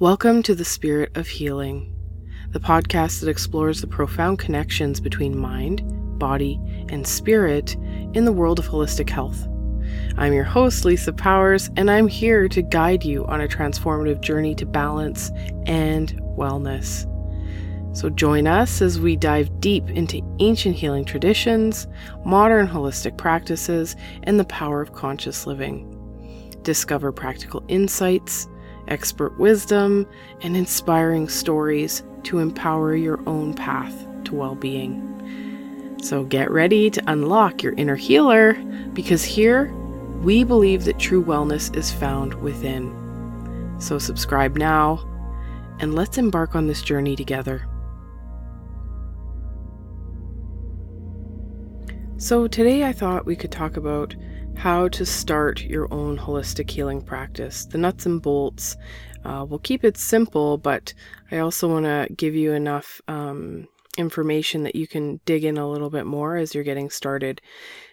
Welcome to the Spirit of Healing, the podcast that explores the profound connections between mind, body, and spirit in the world of holistic health. I'm your host, Lisa Powers, and I'm here to guide you on a transformative journey to balance and wellness. So join us as we dive deep into ancient healing traditions, modern holistic practices, and the power of conscious living. Discover practical insights expert wisdom, and inspiring stories to empower your own path to well being. So get ready to unlock your inner healer because here we believe that true wellness is found within. So subscribe now and let's embark on this journey together. So, today I thought we could talk about how to start your own holistic healing practice, the nuts and bolts. Uh, we'll keep it simple, but I also want to give you enough um, information that you can dig in a little bit more as you're getting started.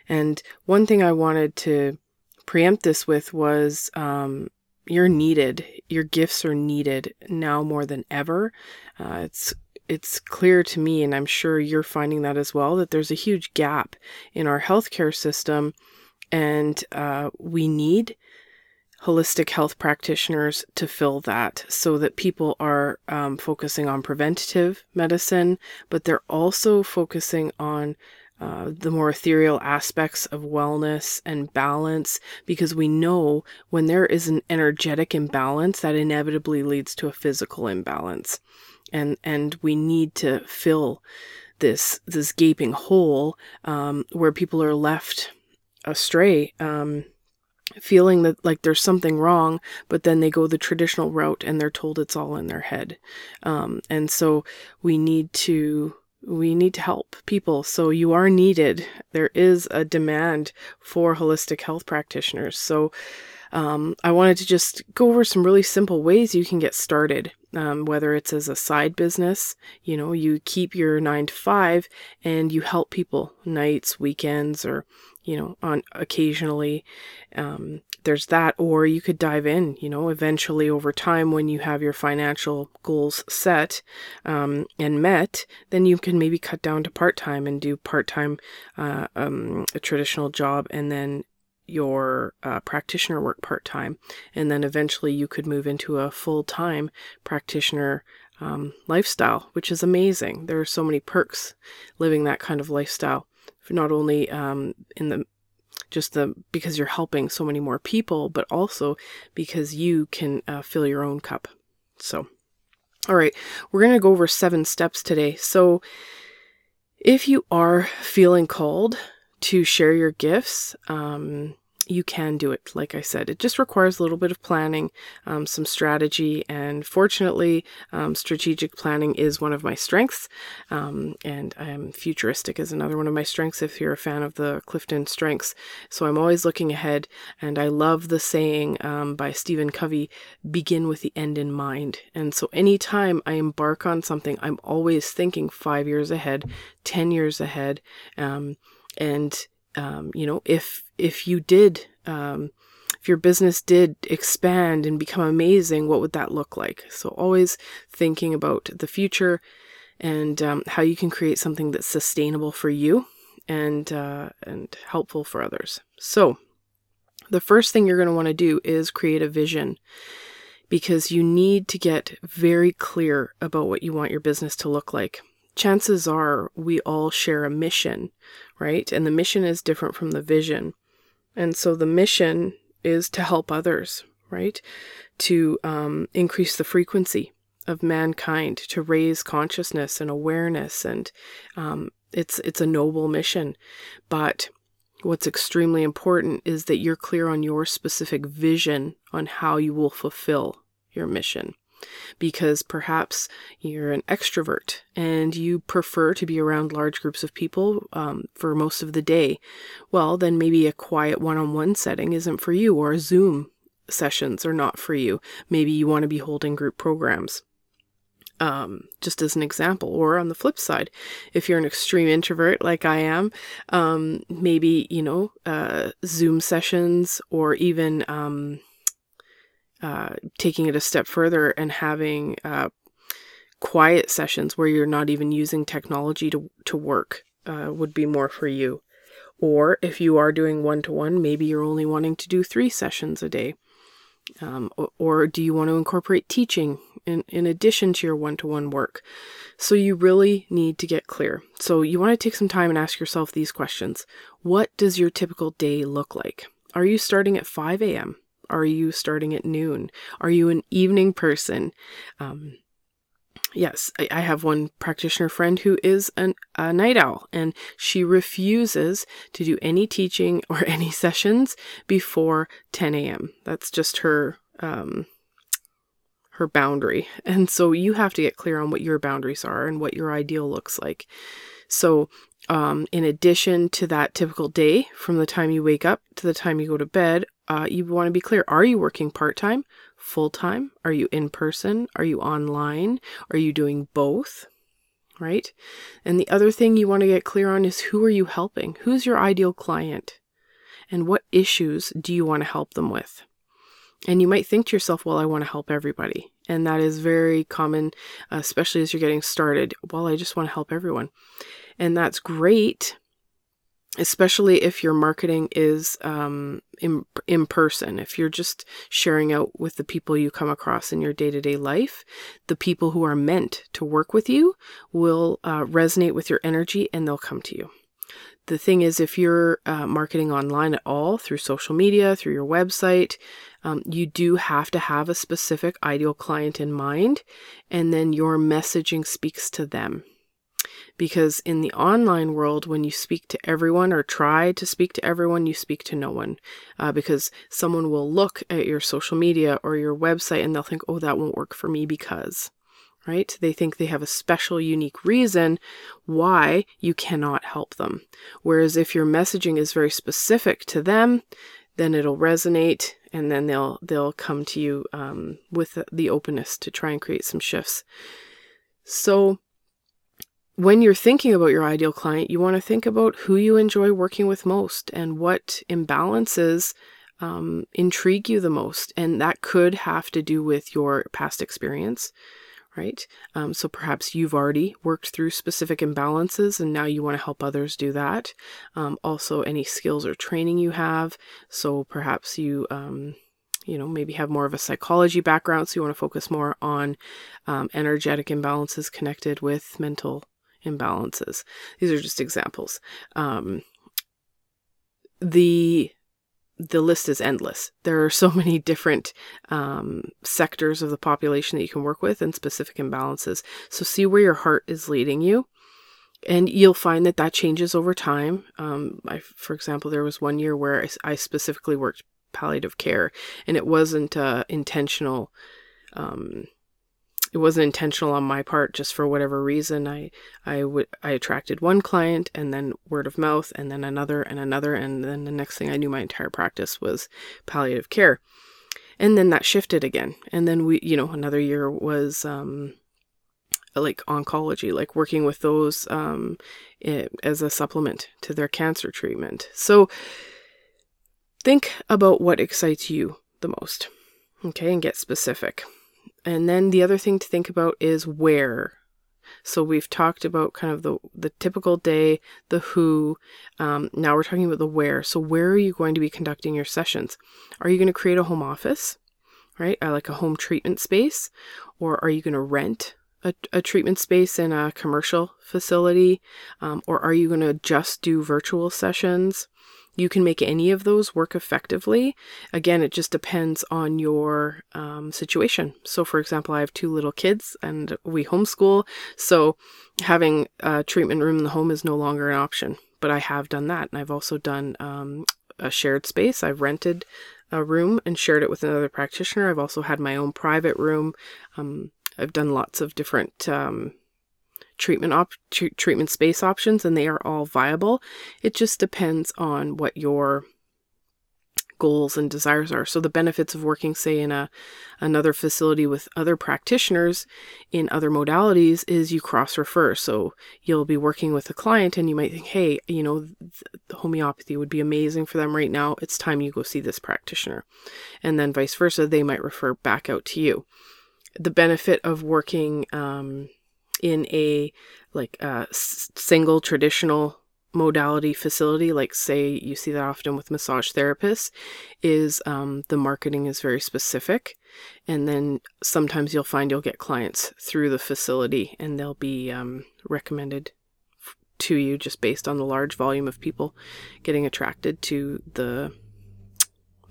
And one thing I wanted to preempt this with was um, you're needed. Your gifts are needed now more than ever. Uh, it's it's clear to me, and I'm sure you're finding that as well, that there's a huge gap in our healthcare system and uh, we need holistic health practitioners to fill that so that people are um, focusing on preventative medicine, but they're also focusing on uh, the more ethereal aspects of wellness and balance because we know when there is an energetic imbalance that inevitably leads to a physical imbalance. And and we need to fill this this gaping hole um, where people are left astray, um, feeling that like there's something wrong, but then they go the traditional route and they're told it's all in their head. Um, and so we need to we need to help people. So you are needed. There is a demand for holistic health practitioners. So um, I wanted to just go over some really simple ways you can get started. Um, whether it's as a side business, you know, you keep your nine to five and you help people nights, weekends, or you know, on occasionally. Um, there's that, or you could dive in, you know, eventually over time when you have your financial goals set um, and met, then you can maybe cut down to part time and do part time, uh, um, a traditional job, and then your uh, practitioner work part time. And then eventually you could move into a full time practitioner um, lifestyle, which is amazing. There are so many perks living that kind of lifestyle not only um, in the just the because you're helping so many more people, but also because you can uh, fill your own cup. So, all right, we're going to go over seven steps today. So, if you are feeling called to share your gifts, um, you can do it. Like I said, it just requires a little bit of planning, um, some strategy, and fortunately, um, strategic planning is one of my strengths. Um, and I'm futuristic is another one of my strengths. If you're a fan of the Clifton Strengths, so I'm always looking ahead. And I love the saying um, by Stephen Covey: "Begin with the end in mind." And so, anytime I embark on something, I'm always thinking five years ahead, ten years ahead, um, and um, you know, if if you did, um, if your business did expand and become amazing, what would that look like? So always thinking about the future and um, how you can create something that's sustainable for you and uh, and helpful for others. So the first thing you're going to want to do is create a vision because you need to get very clear about what you want your business to look like chances are we all share a mission, right? And the mission is different from the vision. And so the mission is to help others, right? To um, increase the frequency of mankind, to raise consciousness and awareness. And um, it's, it's a noble mission. But what's extremely important is that you're clear on your specific vision on how you will fulfill your mission because perhaps you're an extrovert and you prefer to be around large groups of people um, for most of the day. Well, then maybe a quiet one on one setting isn't for you, or Zoom sessions are not for you. Maybe you want to be holding group programs. Um, just as an example. Or on the flip side, if you're an extreme introvert like I am, um, maybe, you know, uh, Zoom sessions or even um, uh, taking it a step further and having uh, quiet sessions where you're not even using technology to, to work uh, would be more for you. Or if you are doing one to one, maybe you're only wanting to do three sessions a day. Um, or, or, do you want to incorporate teaching in, in addition to your one to one work? So you really need to get clear. So you want to take some time and ask yourself these questions What does your typical day look like? Are you starting at 5 a.m.? Are you starting at noon? Are you an evening person? Um, yes, I, I have one practitioner friend who is an, a night owl, and she refuses to do any teaching or any sessions before 10 a.m. That's just her um, her boundary, and so you have to get clear on what your boundaries are and what your ideal looks like. So, um, in addition to that typical day, from the time you wake up to the time you go to bed, uh, you want to be clear: Are you working part time? full time? Are you in person? Are you online? Are you doing both? Right? And the other thing you want to get clear on is who are you helping? Who's your ideal client? And what issues do you want to help them with? And you might think to yourself, well, I want to help everybody. And that is very common, especially as you're getting started. Well, I just want to help everyone. And that's great especially if your marketing is um, in, in person. If you're just sharing out with the people you come across in your day to day life, the people who are meant to work with you will uh, resonate with your energy and they'll come to you. The thing is, if you're uh, marketing online at all through social media, through your website, um, you do have to have a specific ideal client in mind, and then your messaging speaks to them because in the online world, when you speak to everyone or try to speak to everyone, you speak to no one uh, because someone will look at your social media or your website and they'll think, oh, that won't work for me because, right? They think they have a special, unique reason why you cannot help them. Whereas if your messaging is very specific to them, then it'll resonate and then they'll they'll come to you um, with the openness to try and create some shifts so when you're thinking about your ideal client, you want to think about who you enjoy working with most and what imbalances um, intrigue you the most. And that could have to do with your past experience, right? Um, so perhaps you've already worked through specific imbalances and now you want to help others do that. Um, also, any skills or training you have. So perhaps you um, you know, maybe have more of a psychology background, so you want to focus more on um, energetic imbalances connected with mental imbalances. These are just examples. Um, the the list is endless. There are so many different um, sectors of the population that you can work with and specific imbalances. So see where your heart is leading you. And you'll find that that changes over time. Um, I, for example, there was one year where I, I specifically worked palliative care, and it wasn't uh, intentional um, it wasn't intentional on my part just for whatever reason i i would i attracted one client and then word of mouth and then another and another and then the next thing i knew my entire practice was palliative care. And then that shifted again. And then we you know another year was um like oncology like working with those um it, as a supplement to their cancer treatment. So think about what excites you the most okay and get specific and then the other thing to think about is where. So we've talked about kind of the the typical day, the who. Um, now we're talking about the where. So where are you going to be conducting your sessions? Are you going to create a home office, right? Uh, like a home treatment space, or are you going to rent a, a, treatment space in a commercial facility, um, or are you going to just do virtual sessions? You can make any of those work effectively. Again, it just depends on your um, situation. So, for example, I have two little kids and we homeschool. So, having a treatment room in the home is no longer an option. But I have done that. And I've also done um, a shared space. I've rented a room and shared it with another practitioner. I've also had my own private room. Um, I've done lots of different um, treatment op- tr- treatment space options and they are all viable. It just depends on what your goals and desires are. So the benefits of working, say, in a another facility with other practitioners in other modalities is you cross refer. So you'll be working with a client and you might think, hey, you know, the homeopathy would be amazing for them right now. It's time you go see this practitioner. And then vice versa, they might refer back out to you. The benefit of working um, in a like a single traditional modality facility, like say you see that often with massage therapists, is um, the marketing is very specific. And then sometimes you'll find you'll get clients through the facility and they'll be um, recommended to you just based on the large volume of people getting attracted to the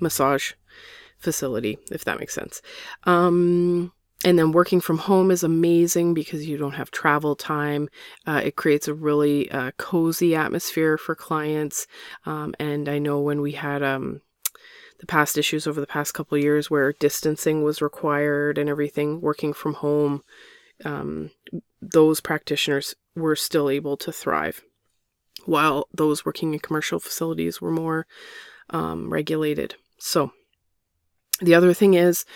massage facility, if that makes sense. Um, and then working from home is amazing because you don't have travel time. Uh, it creates a really uh, cozy atmosphere for clients. Um, and I know when we had um, the past issues over the past couple years where distancing was required and everything, working from home, um, those practitioners were still able to thrive, while those working in commercial facilities were more um, regulated. So, the other thing is,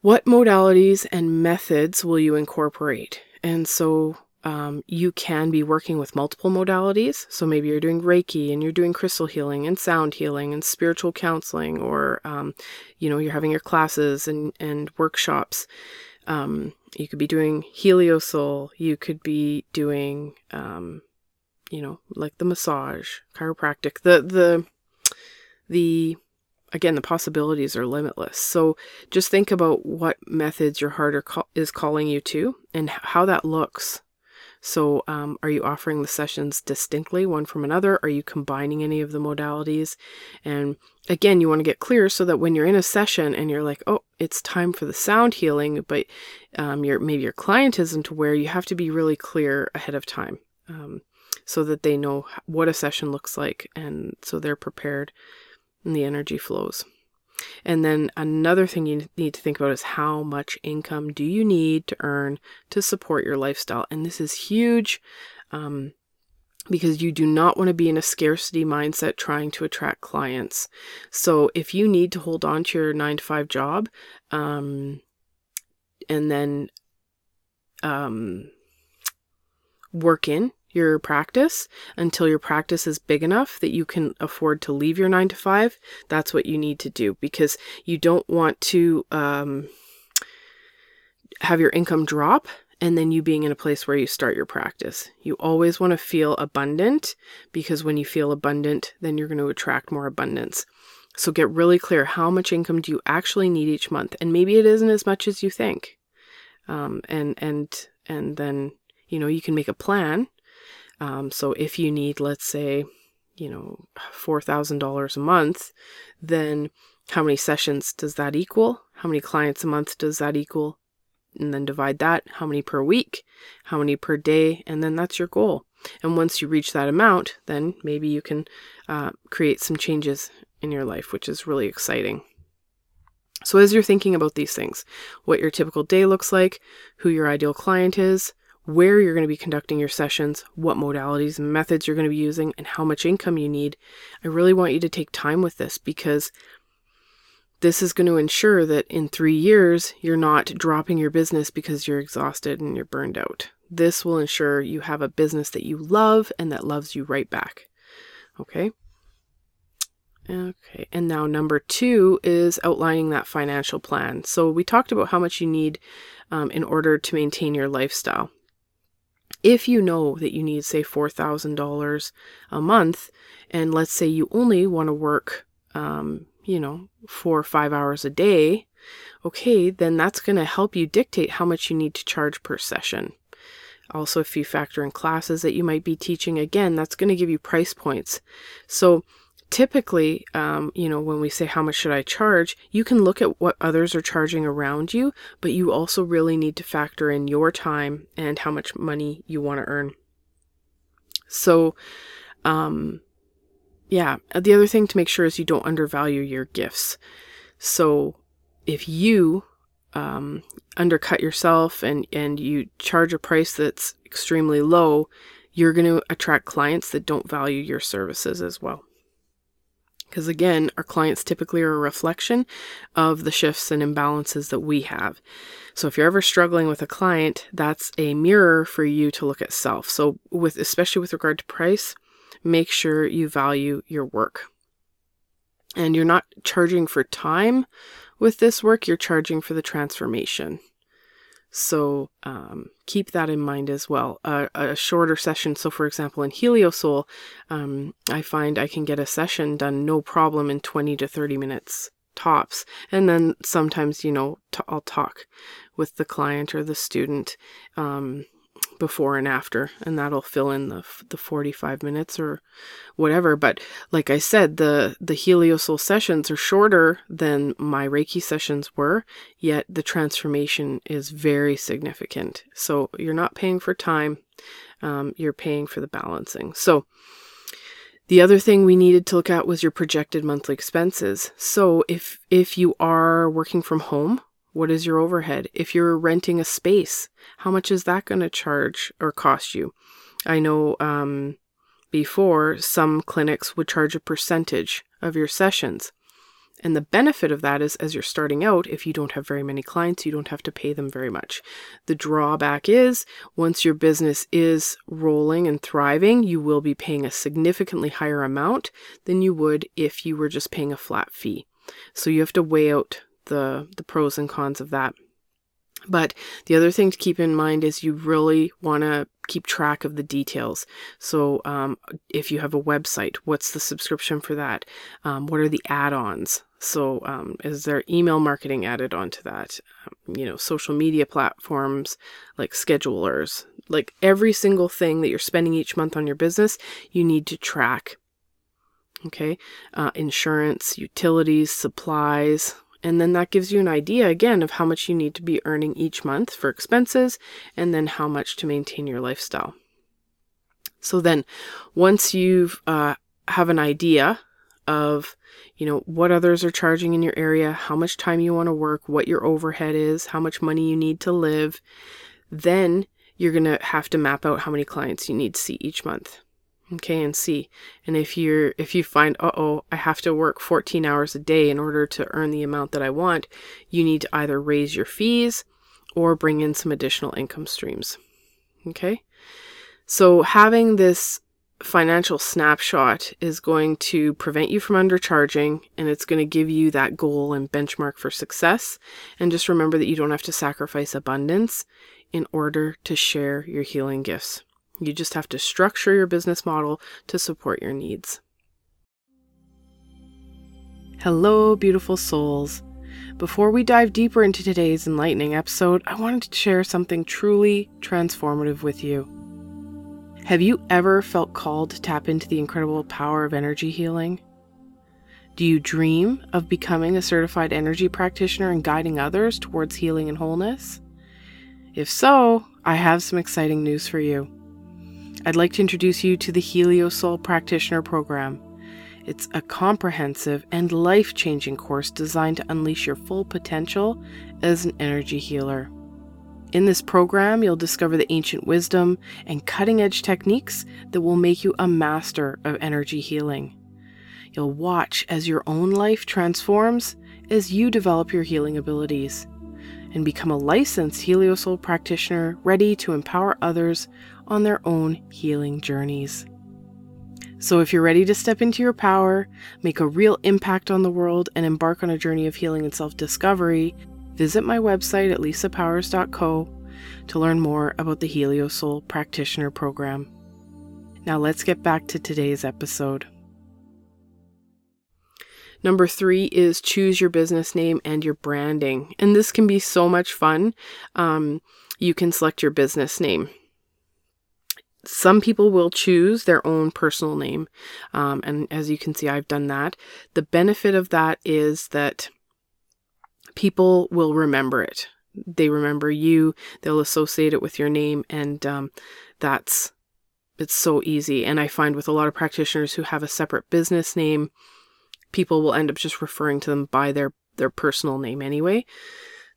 what modalities and methods will you incorporate? And so um, you can be working with multiple modalities. So maybe you're doing Reiki and you're doing crystal healing and sound healing and spiritual counseling, or um, you know you're having your classes and and workshops. Um, you could be doing heliosoul. You could be doing, um, you know, like the massage, chiropractic, the the the again, the possibilities are limitless. So just think about what methods your heart is calling you to and how that looks. So, um, are you offering the sessions distinctly, one from another? Are you combining any of the modalities? And again, you want to get clear so that when you're in a session and you're like, oh, it's time for the sound healing, but um, your maybe your client isn't aware, you have to be really clear ahead of time um, so that they know what a session looks like and so they're prepared and the energy flows. And then another thing you need to think about is how much income do you need to earn to support your lifestyle? And this is huge um, because you do not want to be in a scarcity mindset trying to attract clients. So if you need to hold on to your nine to five job um, and then um, work in your practice until your practice is big enough that you can afford to leave your nine to five, that's what you need to do because you don't want to um, have your income drop and then you being in a place where you start your practice. You always want to feel abundant because when you feel abundant, then you're going to attract more abundance. So get really clear how much income do you actually need each month, and maybe it isn't as much as you think. Um, and and and then you know you can make a plan um, so if you need, let's say, you know, $4,000 a month, then how many sessions does that equal? How many clients a month does that equal? And then divide that. How many per week? How many per day? And then that's your goal. And once you reach that amount, then maybe you can uh, create some changes in your life, which is really exciting. So, as you're thinking about these things, what your typical day looks like, who your ideal client is, where you're going to be conducting your sessions, what modalities and methods you're going to be using, and how much income you need. I really want you to take time with this because this is going to ensure that in three years, you're not dropping your business because you're exhausted and you're burned out. This will ensure you have a business that you love and that loves you right back. Okay. Okay, and now number two is outlining that financial plan. So, we talked about how much you need um, in order to maintain your lifestyle if you know that you need, say, $4,000 a month, and let's say you only want to work, um, you know, four or five hours a day, okay, then that's going to help you dictate how much you need to charge per session. Also, if you factor in classes that you might be teaching, again, that's going to give you price points. So, typically, um, you know, when we say how much should I charge, you can look at what others are charging around you, but you also really need to factor in your time and how much money you want to earn. So, um, yeah, the other thing to make sure is you don't undervalue your gifts. So, if you um, undercut yourself and and you charge a price that's extremely low, you're going to attract clients that don't value your services as well. Because again, our clients typically are a reflection of the shifts and imbalances that we have. So if you're ever struggling with a client, that's a mirror for you to look at self. So with especially with regard to price, make sure you value your work. And you're not charging for time with this work, you're charging for the transformation. So um, keep that in mind as well. Uh, a shorter session. So, for example, in HelioSoul, um, I find I can get a session done no problem in 20 to 30 minutes tops. And then sometimes, you know, I'll talk with the client or the student um, before and after, and that'll fill in the the 45 minutes or whatever. But like I said, the the HelioSoul sessions are shorter than my Reiki sessions were, yet the transformation is very significant. So you're not paying for time, um, you're paying for the balancing. So the other thing we needed to look at was your projected monthly expenses. So if if you are working from home what is your overhead? If you're renting a space, how much is that going to charge or cost you? I know um, before some clinics would charge a percentage of your sessions. And the benefit of that is, as you're starting out, if you don't have very many clients, you don't have to pay them very much. The drawback is, once your business is rolling and thriving, you will be paying a significantly higher amount than you would if you were just paying a flat fee. So you have to weigh out the the pros and cons of that. But the other thing to keep in mind is you really want to keep track of the details. So, um, if you have a website, what's the subscription for that? Um, what are the add ons? So, um, is there email marketing added onto that? Um, you know, social media platforms like schedulers, like every single thing that you're spending each month on your business, you need to track. Okay, uh, insurance, utilities, supplies, and then that gives you an idea again of how much you need to be earning each month for expenses and then how much to maintain your lifestyle. So then once you've uh, have an idea of you know what others are charging in your area, how much time you want to work, what your overhead is, how much money you need to live, then you're going to have to map out how many clients you need to see each month okay and see and if you're if you find uh-oh i have to work 14 hours a day in order to earn the amount that i want you need to either raise your fees or bring in some additional income streams. Okay? So having this financial snapshot is going to prevent you from undercharging and it's going to give you that goal and benchmark for success. And just remember that you don't have to sacrifice abundance in order to share your healing gifts you just have to structure your business model to support your needs. Hello, beautiful souls. Before we dive deeper into today's enlightening episode, I wanted to share something truly transformative with you. Have you ever felt called to tap into the incredible power of energy healing? Do you dream of becoming a certified energy practitioner and guiding others towards healing and wholeness? If so, I have some exciting news for you. I'd like to introduce you to the HelioSoul Practitioner Program. It's a comprehensive and life changing course designed to unleash your full potential as an energy healer. In this program, you'll discover the ancient wisdom and cutting edge techniques that will make you a master of energy healing. You'll watch as your own life transforms as you develop your healing abilities and become a licensed HelioSoul practitioner ready to empower others on their own healing journeys. So, if you're ready to step into your power, make a real impact on the world, and embark on a journey of healing and self discovery, visit my website at lisapowers.co to learn more about the HelioSoul Practitioner Program. Now, let's get back to today's episode. Number three is choose your business name and your branding. And this can be so much fun. Um, you can select your business name some people will choose their own personal name. Um, and as you can see, I've done that. The benefit of that is that people will remember it. They remember you, they'll associate it with your name, and um, that's it's so easy. And I find with a lot of practitioners who have a separate business name, people will end up just referring to them by their their personal name anyway.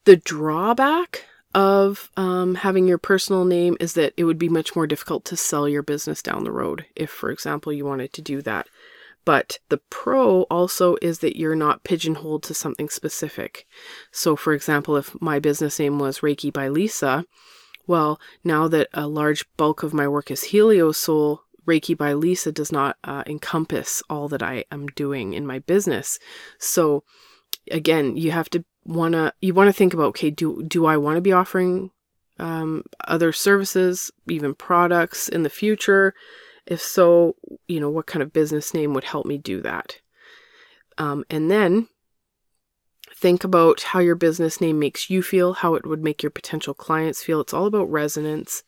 The drawback of um, having your personal name is that it would be much more difficult to sell your business down the road if, for example, you wanted to do that. But the pro also is that you're not pigeonholed to something specific. So, for example, if my business name was Reiki by Lisa, well, now that a large bulk of my work is Heliosoul, Reiki by Lisa does not uh, encompass all that I am doing in my business. So, again, you have to want to you want to think about okay, do do I want to be offering um, other services, even products in the future? If so, you know, what kind of business name would help me do that? Um, and then think about how your business name makes you feel, how it would make your potential clients feel. It's all about resonance.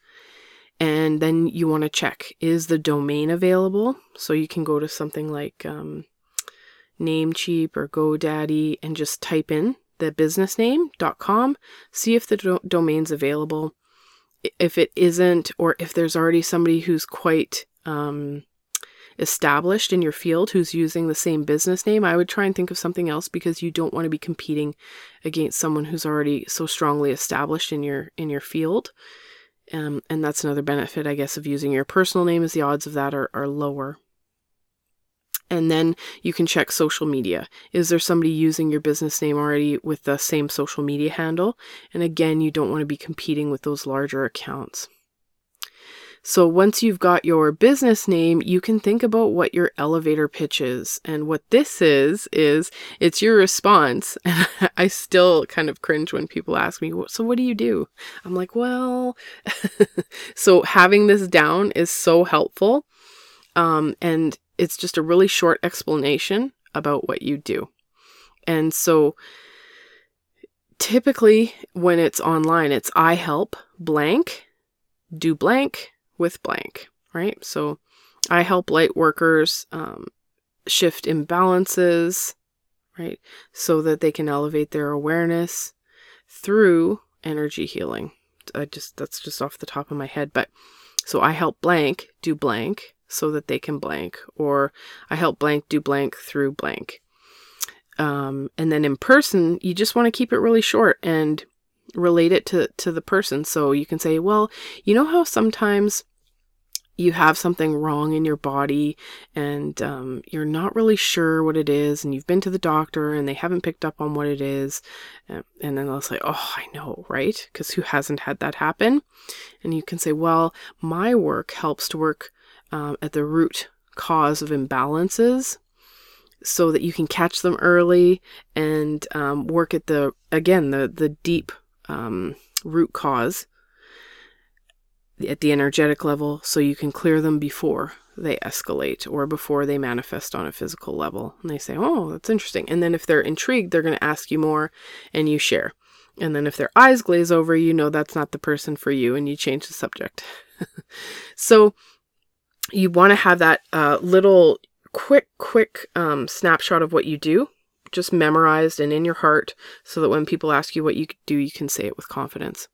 And then you want to check is the domain available? So you can go to something like um, Namecheap or GoDaddy and just type in the business name.com, see if the do- domain's available. If it isn't, or if there's already somebody who's quite um, established in your field who's using the same business name, I would try and think of something else because you don't want to be competing against someone who's already so strongly established in your in your field. Um, and that's another benefit, I guess, of using your personal name is the odds of that are, are lower. And then you can check social media. Is there somebody using your business name already with the same social media handle? And again, you don't want to be competing with those larger accounts. So once you've got your business name, you can think about what your elevator pitch is. And what this is, is it's your response. And I still kind of cringe when people ask me, so what do you do? I'm like, well, so having this down is so helpful. Um, and it's just a really short explanation about what you do. And so typically when it's online, it's I help blank, do blank, with blank, right? So I help light workers um, shift imbalances, right? So that they can elevate their awareness through energy healing. I just, that's just off the top of my head. But so I help blank do blank so that they can blank, or I help blank do blank through blank. Um, and then in person, you just want to keep it really short and relate it to, to the person. So you can say, well, you know how sometimes you have something wrong in your body and um, you're not really sure what it is, and you've been to the doctor and they haven't picked up on what it is, and then they'll say, Oh, I know, right? Because who hasn't had that happen? And you can say, Well, my work helps to work um, at the root cause of imbalances so that you can catch them early and um, work at the, again, the, the deep um, root cause at the energetic level so you can clear them before they escalate or before they manifest on a physical level. And they say, Oh, that's interesting. And then if they're intrigued, they're going to ask you more and you share. And then if their eyes glaze over, you know that's not the person for you and you change the subject. so you want to have that uh, little quick, quick um, snapshot of what you do just memorized and in your heart so that when people ask you what you do, you can say it with confidence.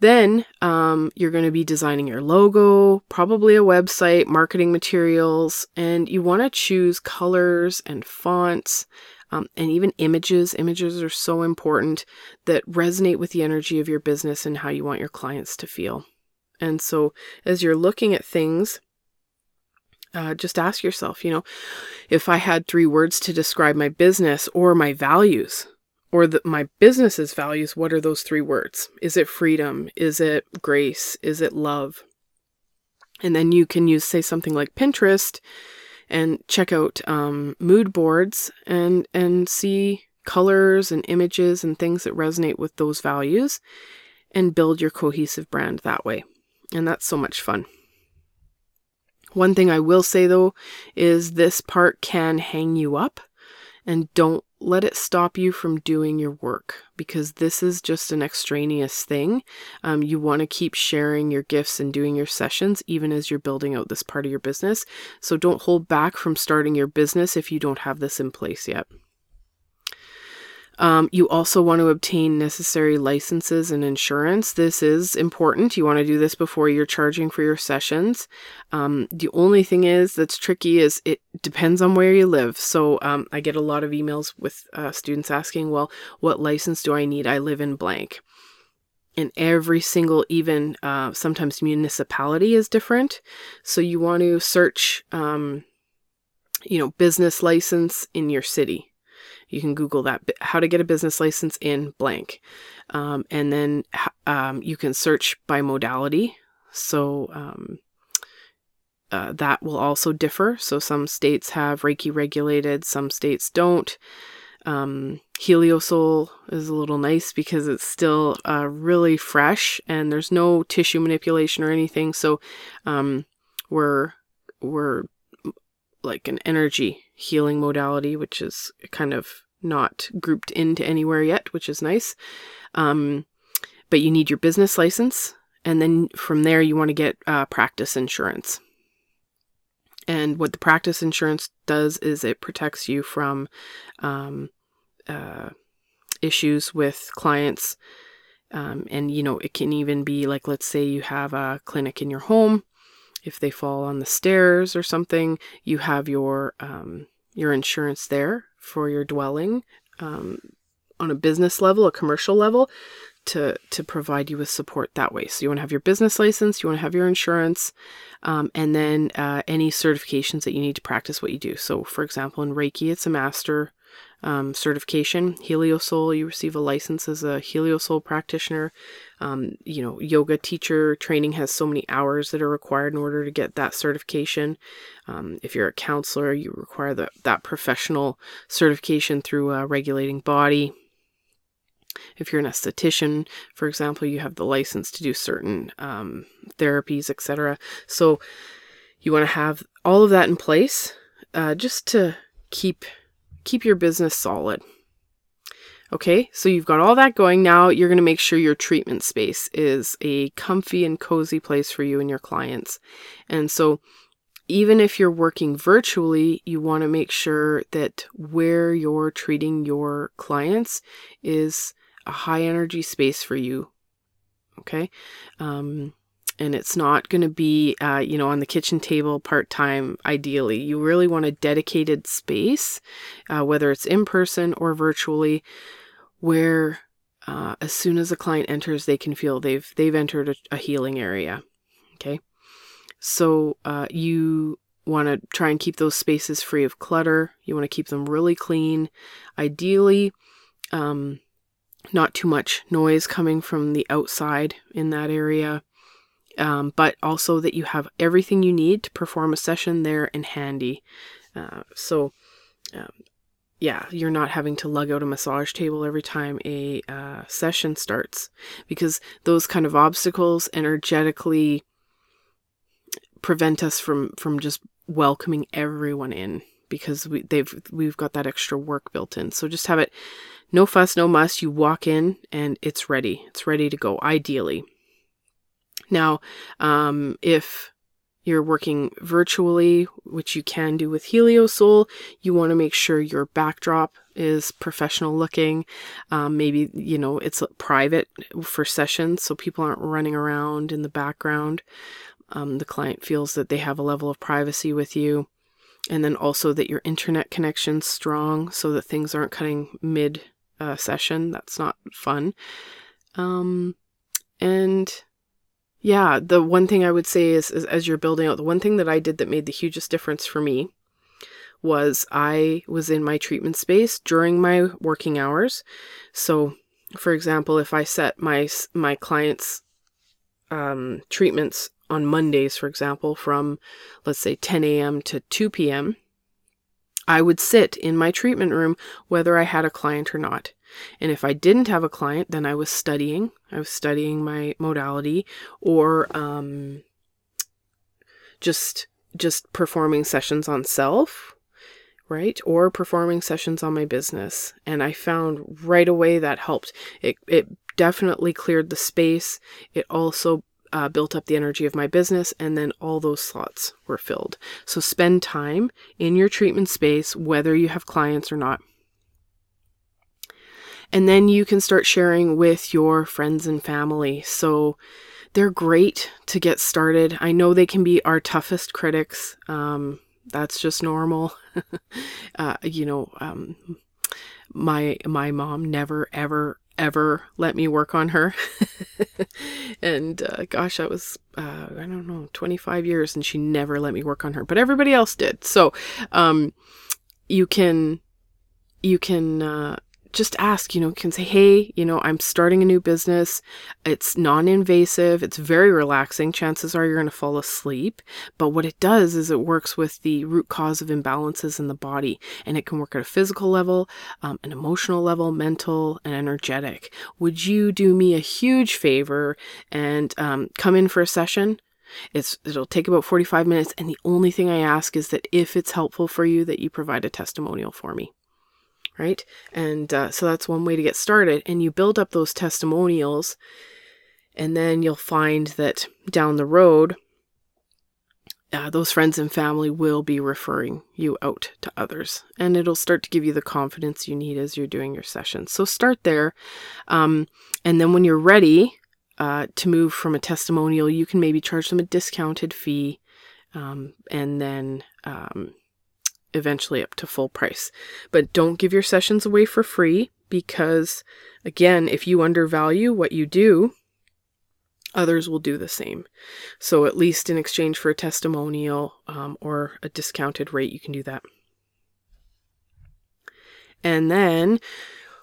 Then um, you're going to be designing your logo, probably a website, marketing materials, and you want to choose colors and fonts um, and even images. Images are so important that resonate with the energy of your business and how you want your clients to feel. And so as you're looking at things, uh, just ask yourself, you know, if I had three words to describe my business or my values, or the, my business's values, what are those three words? Is it freedom? Is it grace? Is it love? And then you can use, say, something like Pinterest and check out um, mood boards and and see colors and images and things that resonate with those values and build your cohesive brand that way. And that's so much fun. One thing I will say though is this part can hang you up and don't let it stop you from doing your work because this is just an extraneous thing. Um, you want to keep sharing your gifts and doing your sessions even as you're building out this part of your business. So don't hold back from starting your business if you don't have this in place yet. Um, you also want to obtain necessary licenses and insurance. This is important. You want to do this before you're charging for your sessions. Um, the only thing is that's tricky is it depends on where you live. So um, I get a lot of emails with uh, students asking, well, what license do I need? I live in blank. And every single, even uh, sometimes municipality is different. So you want to search um, you know, business license in your city. You can Google that, how to get a business license in blank. Um, and then um, you can search by modality. So um, uh, that will also differ. So some states have Reiki regulated, some states don't. Um, Heliosoul is a little nice because it's still uh, really fresh and there's no tissue manipulation or anything. So um, we're we're like an energy healing modality, which is kind of not grouped into anywhere yet, which is nice. Um, but you need your business license, and then from there you want to get uh, practice insurance. And what the practice insurance does is it protects you from um, uh, issues with clients. Um, and, you know, it can even be like, let's say you have a clinic in your home. If they fall on the stairs or something, you have your um, your insurance there for your dwelling um, on a business level, a commercial level to to provide you with support that way. So you want to have your business license, you want to have your insurance, um, and then uh, any certifications that you need to practice what you do. So, for example, in Reiki, it's a master um, certification. Heliosoul, you receive a license as a Heliosoul practitioner. Um, you know, yoga teacher training has so many hours that are required in order to get that certification. Um, if you're a counselor, you require that that professional certification through a regulating body. If you're an esthetician, for example, you have the license to do certain um, therapies, etc. So you want to have all of that in place uh, just to keep keep your business solid. Okay, so you've got all that going. Now you're going to make sure your treatment space is a comfy and cozy place for you and your clients. And so, even if you're working virtually, you want to make sure that where you're treating your clients is a high energy space for you. Okay. Um, and it's not going to be, uh, you know, on the kitchen table part time, ideally. You really want a dedicated space, uh, whether it's in person or virtually, where uh, as soon as a client enters, they can feel they've they've entered a, a healing area. Okay, so uh, you want to try and keep those spaces free of clutter. You want to keep them really clean. Ideally, um, not too much noise coming from the outside in that area, um, but also that you have everything you need to perform a session there and handy. Uh, so, um, yeah, you're not having to lug out a massage table every time a uh, session starts because those kind of obstacles energetically prevent us from from just welcoming everyone in because we they've we've got that extra work built in. So just have it no fuss, no muss. You walk in and it's ready. It's ready to go, ideally. Now, um, if you're working virtually, which you can do with Heliosoul, you want to make sure your backdrop is professional looking. Um, maybe, you know, it's private for sessions so people aren't running around in the background. Um, the client feels that they have a level of privacy with you. And then also that your internet connection's strong so that things aren't cutting mid uh, session. That's not fun. Um, and yeah, the one thing I would say is, is as you're building out, the one thing that I did that made the hugest difference for me was I was in my treatment space during my working hours. So, for example, if I set my my clients' um, treatments on Mondays, for example, from let's say 10 a.m. to 2 p.m., I would sit in my treatment room whether I had a client or not. And if I didn't have a client, then I was studying. I was studying my modality or um, just just performing sessions on self, right? Or performing sessions on my business. And I found right away that helped. It it definitely cleared the space. It also uh, built up the energy of my business, and then all those slots were filled. So spend time in your treatment space, whether you have clients or not. And then you can start sharing with your friends and family. So they're great to get started. I know they can be our toughest critics. Um, that's just normal. uh, you know, um, my my mom never ever ever let me work on her. and uh, gosh, that was, uh, I don't know, 25 years, and she never let me work on her, but everybody else did. So um, you can, you can, uh, just ask, you know, can say, hey, you know, I'm starting a new business. It's non invasive, it's very relaxing. Chances are you're going to fall asleep. But what it does is it works with the root cause of imbalances in the body, and it can work at a physical level, um, an emotional level, mental, and energetic. Would you do me a huge favor and um, come in for a session? It's it'll take about 45 minutes and the only thing I ask is that if it's helpful for you that you provide a testimonial for me right? And uh, so that's one way to get started. And you build up those testimonials, and then you'll find that down the road, uh, those friends and family will be referring you out to others, and it'll start to give you the confidence you need as you're doing your sessions. So start there, um, and then when you're ready uh, to move from a testimonial, you can maybe charge them a discounted fee, um, and then um, eventually up to full price. But don't give your sessions away for free because, again, if you undervalue what you do, others will do the same. So, at least in exchange for a testimonial um, or a discounted rate, you can do that. And then,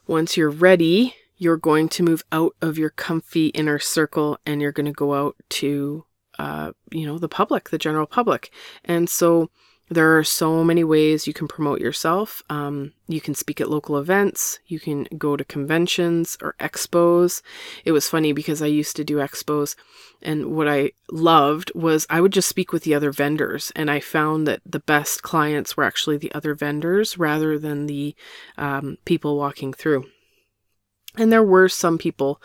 once you're ready, you're going to move out of your comfy inner circle and you're going to go out to, uh, you know, the public, the general public. And so, there are so many ways you can promote yourself. Um, you can speak at local events, you can go to conventions or expos. It was funny because I used to do expos, and what I loved was I would just speak with the other vendors, and I found that the best clients were actually the other vendors rather than the um, people walking through. And there were some people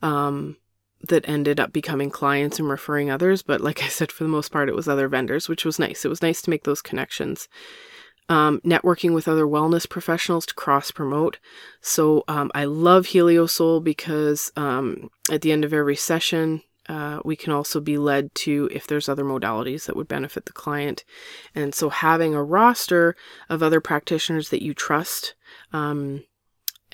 um, that ended up becoming clients and referring others. But like I said, for the most part, it was other vendors, which was nice. It was nice to make those connections. Um, networking with other wellness professionals to cross promote. So um, I love HelioSoul because um, at the end of every session, uh, we can also be led to if there's other modalities that would benefit the client. And so having a roster of other practitioners that you trust um,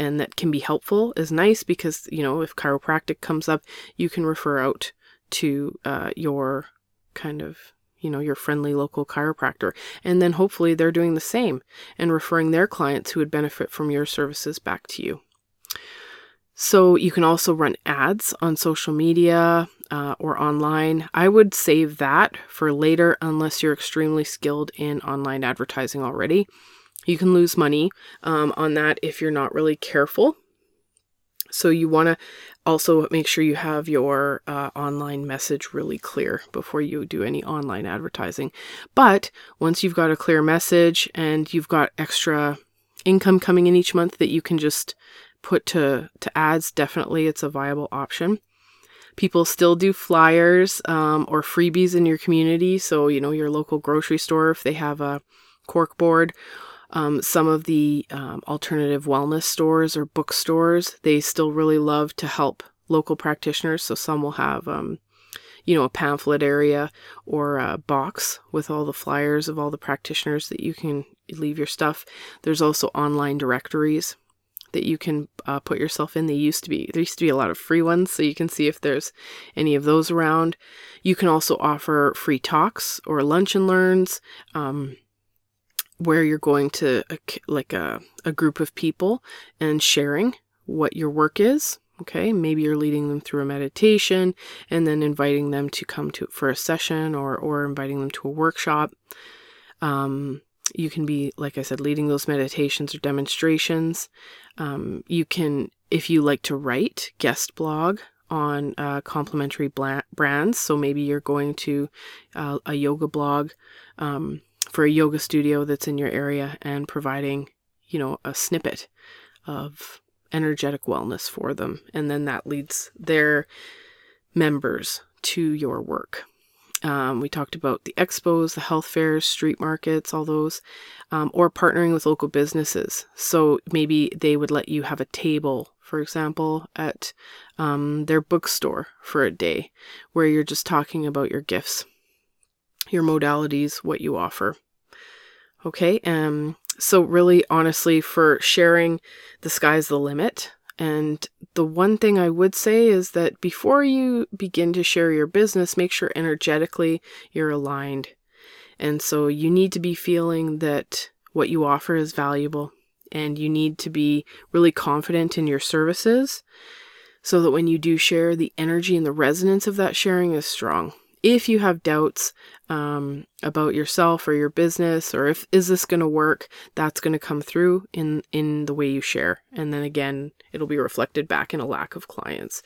and that can be helpful is nice because, you know, if chiropractic comes up, you can refer out to uh, your kind of you know, your friendly local chiropractor. And then hopefully they're doing the same and referring their clients who would benefit from your services back to you. So you can also run ads on social media uh, or online. I would save that for later unless you're extremely skilled in online advertising already. You can lose money um, on that if you're not really careful. So you want to also make sure you have your uh, online message really clear before you do any online advertising. But once you've got a clear message and you've got extra income coming in each month that you can just put to, to ads, definitely it's a viable option. People still do flyers um, or freebies in your community. So, you know, your local grocery store, if they have a cork board um, some of the um, alternative wellness stores or bookstores, they still really love to help local practitioners. So some will have, um, you know, a pamphlet area or a box with all the flyers of all the practitioners that you can leave your stuff. There's also online directories that you can uh, put yourself in. They used to be there used to be a lot of free ones, so you can see if there's any of those around. You can also offer free talks or lunch and learns. Um, where you're going to a, like a, a group of people and sharing what your work is okay? Maybe you're leading them through a meditation and then inviting them to come to for a session or or inviting them to a workshop. Um, you can be like i said leading those meditations or demonstrations. Um, you can if you like to write guest blog on uh, complementary bla- brands. So maybe you're going to uh, a yoga blog um, for a yoga studio that's in your area and providing, you know, a snippet of energetic wellness for them. And then that leads their members to your work. Um, we talked about the expos, the health fairs, street markets, all those, um, or partnering with local businesses. So maybe they would let you have a table, for example, at um, their bookstore for a day where you're just talking about your gifts your modalities, what you offer. Okay, um, so really honestly, for sharing, the sky's the limit. And the one thing I would say is that before you begin to share your business, make sure energetically you're aligned. And so you need to be feeling that what you offer is valuable and you need to be really confident in your services so that when you do share, the energy and the resonance of that sharing is strong. If you have doubts um, about yourself or your business, or if is this going to work, that's going to come through in in the way you share, and then again, it'll be reflected back in a lack of clients.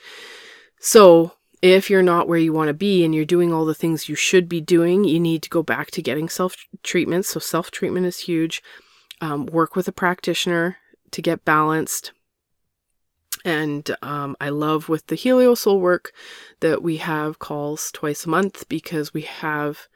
So if you're not where you want to be and you're doing all the things you should be doing, you need to go back to getting self treatment. So self treatment is huge. Um, work with a practitioner to get balanced and um, I love with the Helio Soul work that we have calls twice a month because we have,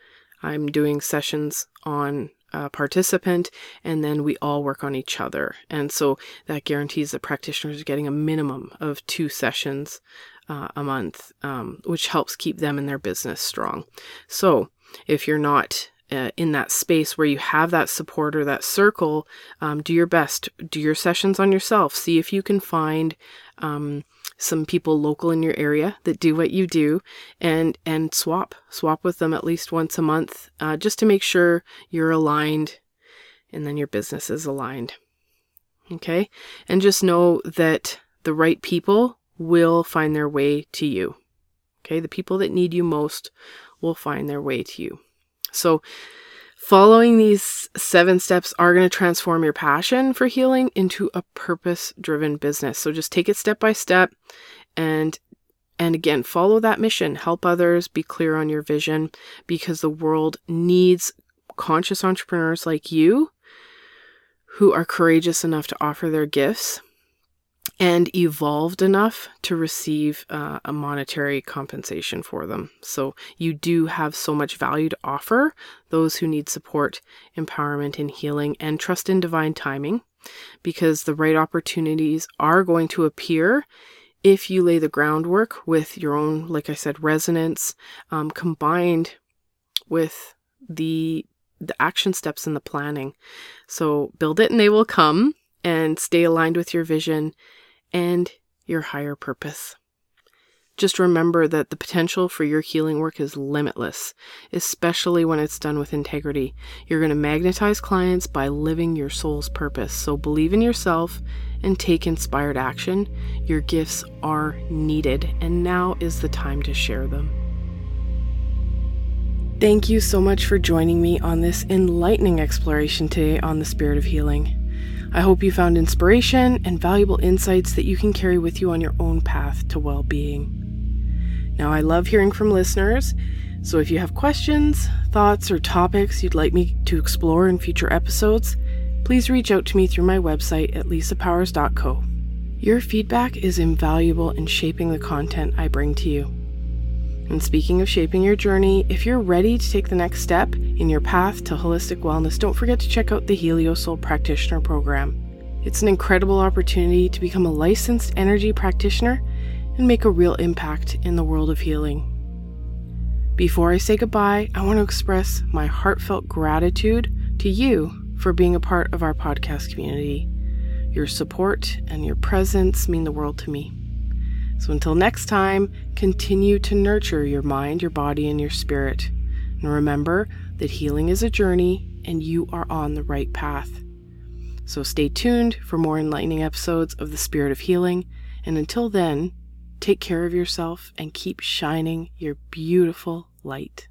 I'm doing sessions on a participant and then we all work on each other. And so that guarantees that practitioners are getting a minimum of two sessions uh, a month, um, which helps keep them and their business strong. So if you're not uh, in that space where you have that support or that circle, um, do your best. Do your sessions on yourself. See if you can find um, some people local in your area that do what you do, and and swap swap with them at least once a month, uh, just to make sure you're aligned, and then your business is aligned. Okay, and just know that the right people will find their way to you. Okay, the people that need you most will find their way to you. So, following these seven steps are going to transform your passion for healing into a purpose driven business. So, just take it step by step and and again, follow that mission. Help others, be clear on your vision because the world needs conscious entrepreneurs like you who are courageous enough to offer their gifts and evolved enough to receive uh, a monetary compensation for them. So you do have so much value to offer those who need support, empowerment, and healing, and trust in divine timing because the right opportunities are going to appear if you lay the groundwork with your own, like I said, resonance um, combined with the the action steps and the planning. So build it and they will come and stay aligned with your vision and your higher purpose. Just remember that the potential for your healing work is limitless, especially when it's done with integrity. You're going to magnetize clients by living your soul's purpose. So believe in yourself and take inspired action. Your gifts are needed, and now is the time to share them. Thank you so much for joining me on this enlightening exploration today on the spirit of healing. I hope you found inspiration and valuable insights that you can carry with you on your own path to well being. Now, I love hearing from listeners, so if you have questions, thoughts, or topics you'd like me to explore in future episodes, please reach out to me through my website at lisapowers.co. Your feedback is invaluable in shaping the content I bring to you. And speaking of shaping your journey, if you're ready to take the next step in your path to holistic wellness, don't forget to check out the Helio Soul Practitioner Program. It's an incredible opportunity to become a licensed energy practitioner and make a real impact in the world of healing. Before I say goodbye, I want to express my heartfelt gratitude to you for being a part of our podcast community. Your support and your presence mean the world to me. So until next time, continue to nurture your mind, your body, and your spirit. And remember that healing is a journey and you are on the right path. So stay tuned for more enlightening episodes of The Spirit of Healing. And until then, take care of yourself and keep shining your beautiful light.